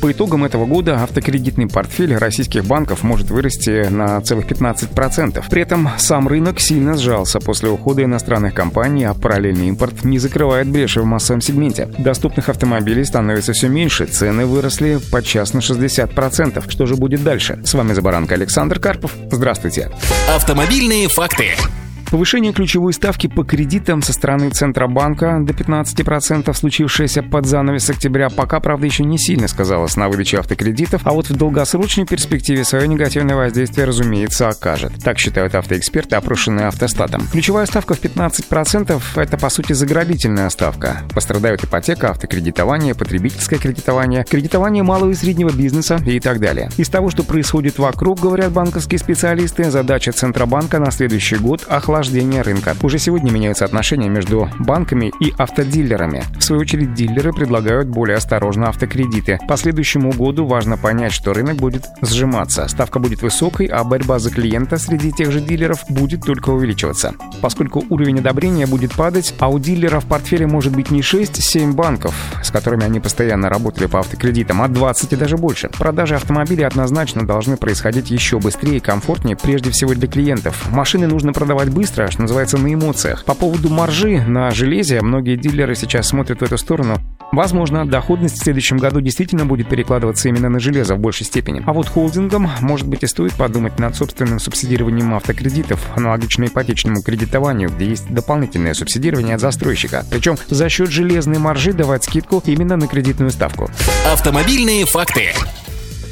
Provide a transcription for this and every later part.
По итогам этого года автокредитный портфель российских банков может вырасти на целых 15%. При этом сам рынок сильно сжался после ухода иностранных компаний, а параллельный импорт не закрывает бреши в массовом сегменте. Доступных автомобилей становится все меньше, цены выросли подчас на 60%. Что же будет дальше? С вами Забаранка Александр Карпов. Здравствуйте. Автомобильные факты. Повышение ключевой ставки по кредитам со стороны Центробанка до 15%, случившееся под занавес октября, пока, правда, еще не сильно сказалось на выдаче автокредитов, а вот в долгосрочной перспективе свое негативное воздействие, разумеется, окажет. Так считают автоэксперты, опрошенные автостатом. Ключевая ставка в 15% – это, по сути, заградительная ставка. Пострадают ипотека, автокредитование, потребительское кредитование, кредитование малого и среднего бизнеса и так далее. Из того, что происходит вокруг, говорят банковские специалисты, задача Центробанка на следующий год – охлаждать охлаждения рынка. Уже сегодня меняются отношения между банками и автодилерами. В свою очередь, дилеры предлагают более осторожно автокредиты. По следующему году важно понять, что рынок будет сжиматься. Ставка будет высокой, а борьба за клиента среди тех же дилеров будет только увеличиваться. Поскольку уровень одобрения будет падать, а у дилеров в портфеле может быть не 6-7 банков, с которыми они постоянно работали по автокредитам, а 20 и даже больше. Продажи автомобилей однозначно должны происходить еще быстрее и комфортнее, прежде всего для клиентов. Машины нужно продавать быстро, быстро, что называется, на эмоциях. По поводу маржи на железе, многие дилеры сейчас смотрят в эту сторону. Возможно, доходность в следующем году действительно будет перекладываться именно на железо в большей степени. А вот холдингам, может быть, и стоит подумать над собственным субсидированием автокредитов, аналогично ипотечному кредитованию, где есть дополнительное субсидирование от застройщика. Причем за счет железной маржи давать скидку именно на кредитную ставку. Автомобильные факты.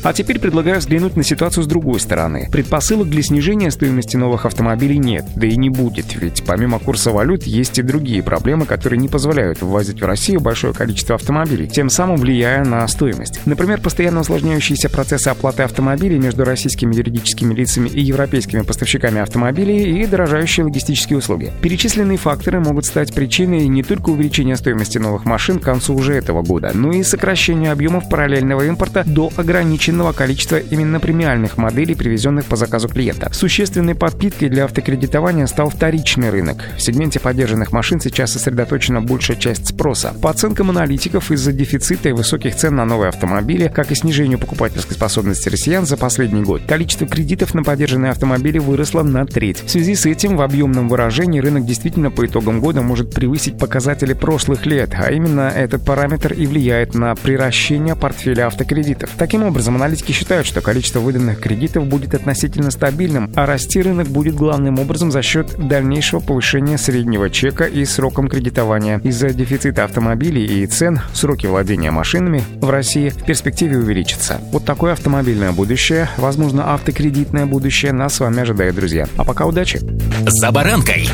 А теперь предлагаю взглянуть на ситуацию с другой стороны. Предпосылок для снижения стоимости новых автомобилей нет, да и не будет, ведь помимо курса валют есть и другие проблемы, которые не позволяют ввозить в Россию большое количество автомобилей, тем самым влияя на стоимость. Например, постоянно усложняющиеся процессы оплаты автомобилей между российскими юридическими лицами и европейскими поставщиками автомобилей и дорожающие логистические услуги. Перечисленные факторы могут стать причиной не только увеличения стоимости новых машин к концу уже этого года, но и сокращения объемов параллельного импорта до ограниченного ограниченного количества именно премиальных моделей, привезенных по заказу клиента. Существенной подпиткой для автокредитования стал вторичный рынок. В сегменте поддержанных машин сейчас сосредоточена большая часть спроса. По оценкам аналитиков, из-за дефицита и высоких цен на новые автомобили, как и снижению покупательской способности россиян за последний год, количество кредитов на поддержанные автомобили выросло на треть. В связи с этим в объемном выражении рынок действительно по итогам года может превысить показатели прошлых лет, а именно этот параметр и влияет на приращение портфеля автокредитов. Таким образом, Аналитики считают, что количество выданных кредитов будет относительно стабильным, а расти рынок будет главным образом за счет дальнейшего повышения среднего чека и сроком кредитования. Из-за дефицита автомобилей и цен сроки владения машинами в России в перспективе увеличатся. Вот такое автомобильное будущее, возможно, автокредитное будущее нас с вами ожидает, друзья. А пока удачи! За баранкой!